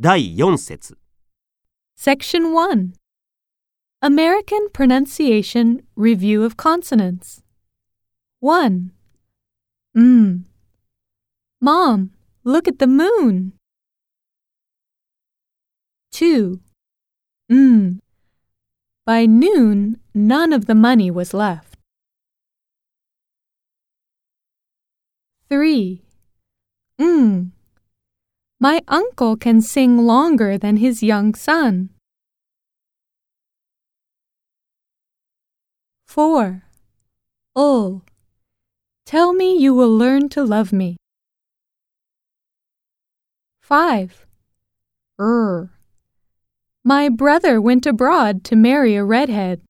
第4節 Section 1 American Pronunciation Review of Consonants 1. Mm. Mom, look at the moon. 2. Mm. By noon, none of the money was left. 3. Mm. My uncle can sing longer than his young son. 4. Ul. Tell me you will learn to love me. 5. Er. My brother went abroad to marry a redhead.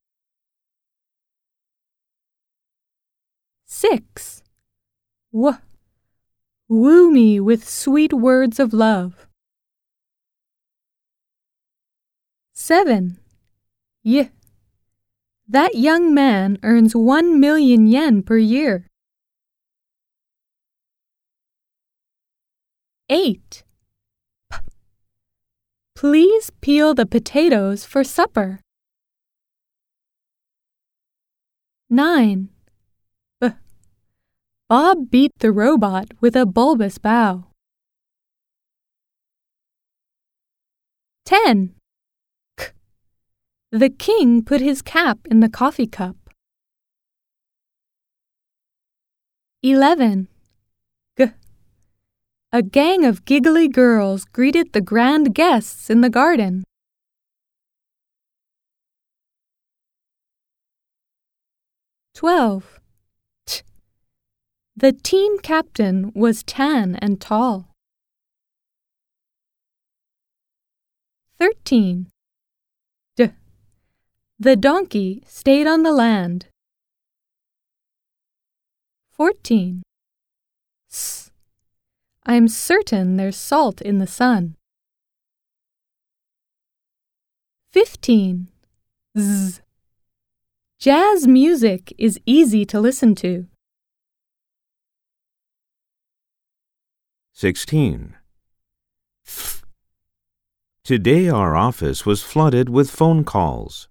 6. W. Woo me with sweet words of love. 7. Y. That young man earns 1 million yen per year. 8. P. Please peel the potatoes for supper. 9. Bob beat the robot with a bulbous bow. 10. K. The king put his cap in the coffee cup. 11. G. A gang of giggly girls greeted the grand guests in the garden. 12. The team captain was tan and tall. 13. D. The donkey stayed on the land. 14. S. I'm certain there's salt in the sun. 15. Z. Jazz music is easy to listen to. 16. Today our office was flooded with phone calls.